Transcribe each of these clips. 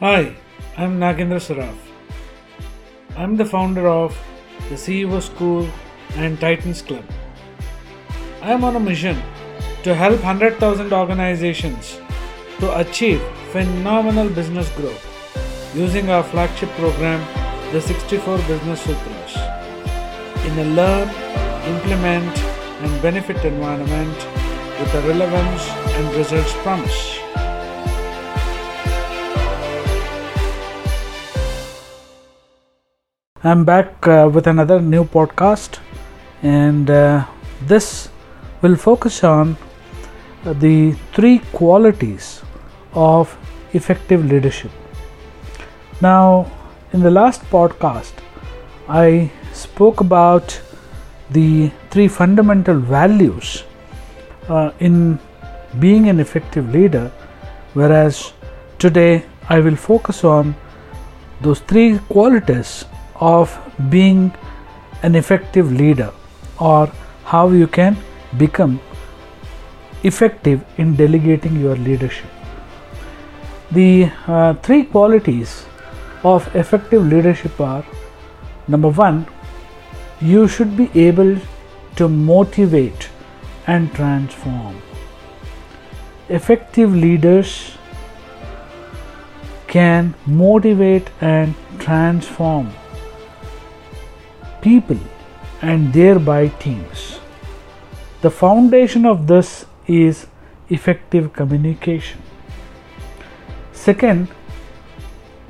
Hi, I'm Nagendra Saraf. I'm the founder of the CEO School and Titans Club. I am on a mission to help 100,000 organizations to achieve phenomenal business growth using our flagship program, the 64 Business Sutras, in a learn, implement, and benefit environment with a relevance and results promise. I'm back uh, with another new podcast, and uh, this will focus on uh, the three qualities of effective leadership. Now, in the last podcast, I spoke about the three fundamental values uh, in being an effective leader, whereas today I will focus on those three qualities of being an effective leader or how you can become effective in delegating your leadership. The uh, three qualities of effective leadership are number one, you should be able to motivate and transform. Effective leaders can motivate and transform people and thereby teams. The foundation of this is effective communication. Second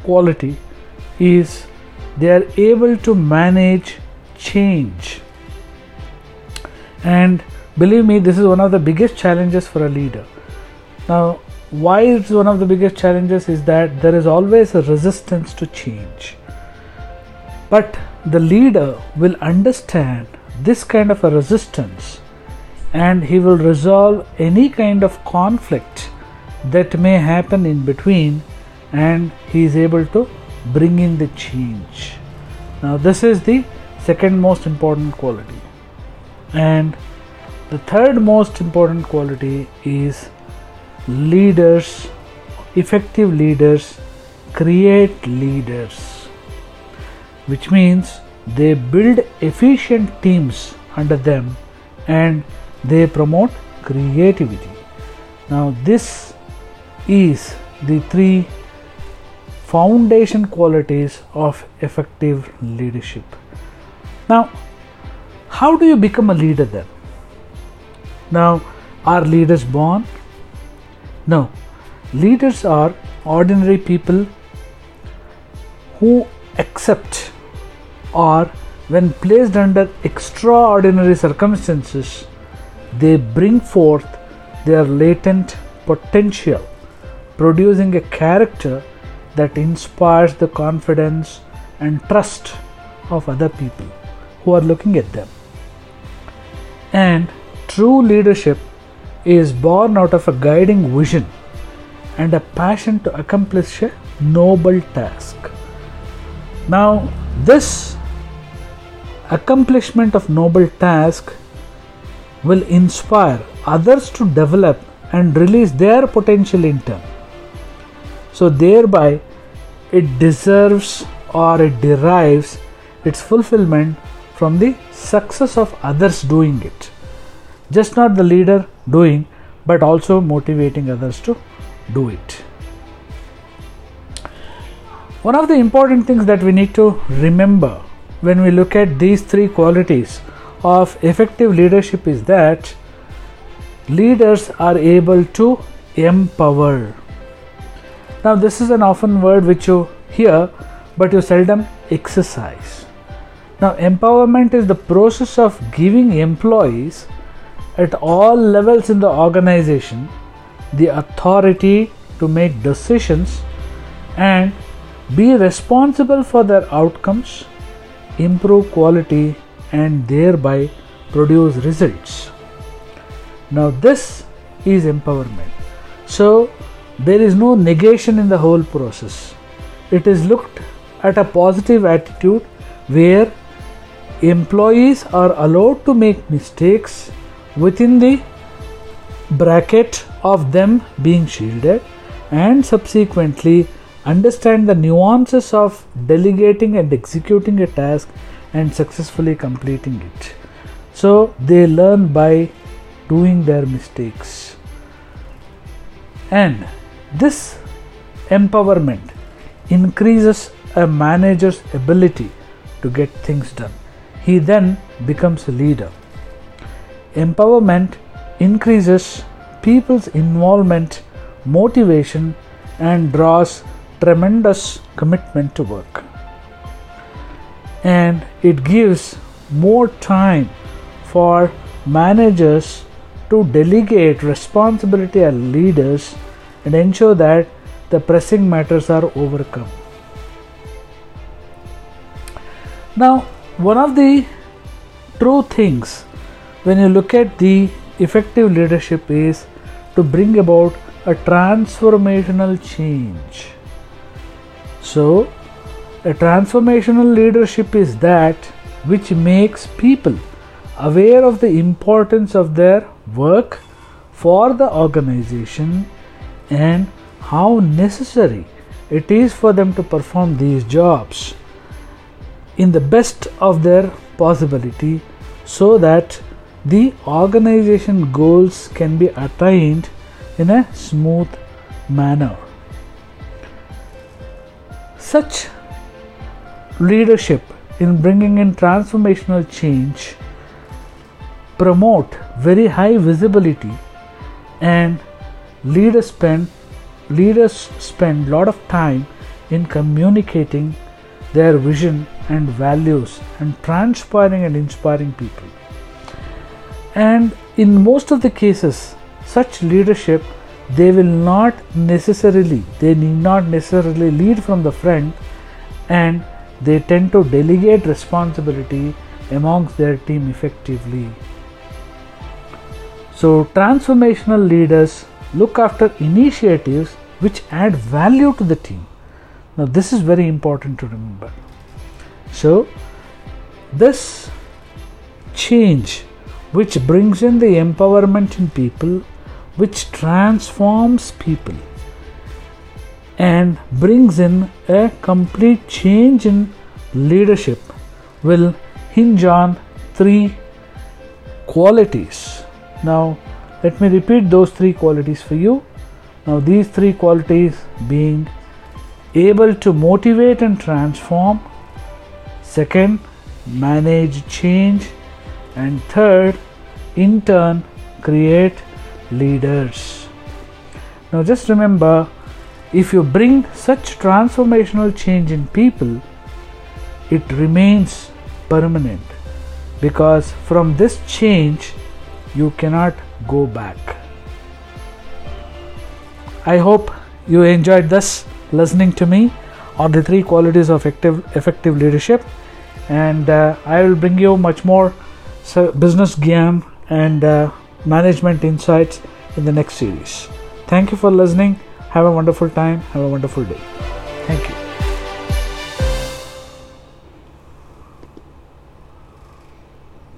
quality is they are able to manage change. And believe me, this is one of the biggest challenges for a leader. Now, why it's one of the biggest challenges is that there is always a resistance to change. But the leader will understand this kind of a resistance and he will resolve any kind of conflict that may happen in between and he is able to bring in the change. Now, this is the second most important quality, and the third most important quality is leaders, effective leaders create leaders, which means they build efficient teams under them and they promote creativity. Now, this is the three foundation qualities of effective leadership. Now, how do you become a leader then? Now, are leaders born? No. Leaders are ordinary people who accept or when placed under extraordinary circumstances, they bring forth their latent potential, producing a character that inspires the confidence and trust of other people who are looking at them. And true leadership is born out of a guiding vision and a passion to accomplish a noble task. Now, this accomplishment of noble task will inspire others to develop and release their potential in turn. So, thereby, it deserves or it derives its fulfillment from the success of others doing it. Just not the leader doing, but also motivating others to do it. One of the important things that we need to remember when we look at these three qualities of effective leadership is that leaders are able to empower now, this is an often word which you hear, but you seldom exercise. Now, empowerment is the process of giving employees at all levels in the organization the authority to make decisions and be responsible for their outcomes, improve quality, and thereby produce results. Now, this is empowerment. So, there is no negation in the whole process. It is looked at a positive attitude where employees are allowed to make mistakes within the bracket of them being shielded and subsequently understand the nuances of delegating and executing a task and successfully completing it. So they learn by doing their mistakes. And this empowerment increases a manager's ability to get things done. He then becomes a leader. Empowerment increases people's involvement, motivation, and draws tremendous commitment to work. And it gives more time for managers to delegate responsibility and leaders and ensure that the pressing matters are overcome. Now, one of the true things when you look at the effective leadership is to bring about a transformational change. So, a transformational leadership is that which makes people aware of the importance of their work for the organization and how necessary it is for them to perform these jobs in the best of their possibility so that the organization goals can be attained in a smooth manner. Such leadership in bringing in transformational change promote very high visibility and leaders spend leaders spend lot of time in communicating their vision and values and transpiring and inspiring people. And in most of the cases such leadership they will not necessarily they need not necessarily lead from the front and they tend to delegate responsibility amongst their team effectively. So transformational leaders look after initiatives which add value to the team. Now this is very important to remember. So this change which brings in the empowerment in people, which transforms people and brings in a complete change in leadership will hinge on three qualities. Now, let me repeat those three qualities for you. Now, these three qualities being able to motivate and transform, second, manage change, and third in turn create leaders. Now just remember if you bring such transformational change in people it remains permanent because from this change you cannot go back. I hope you enjoyed this listening to me on the three qualities of effective effective leadership. And uh, i will bring you much more business gyan and uh, management insights in the next series. Thank you for listening. Have a wonderful time. Have a wonderful day. Thank you.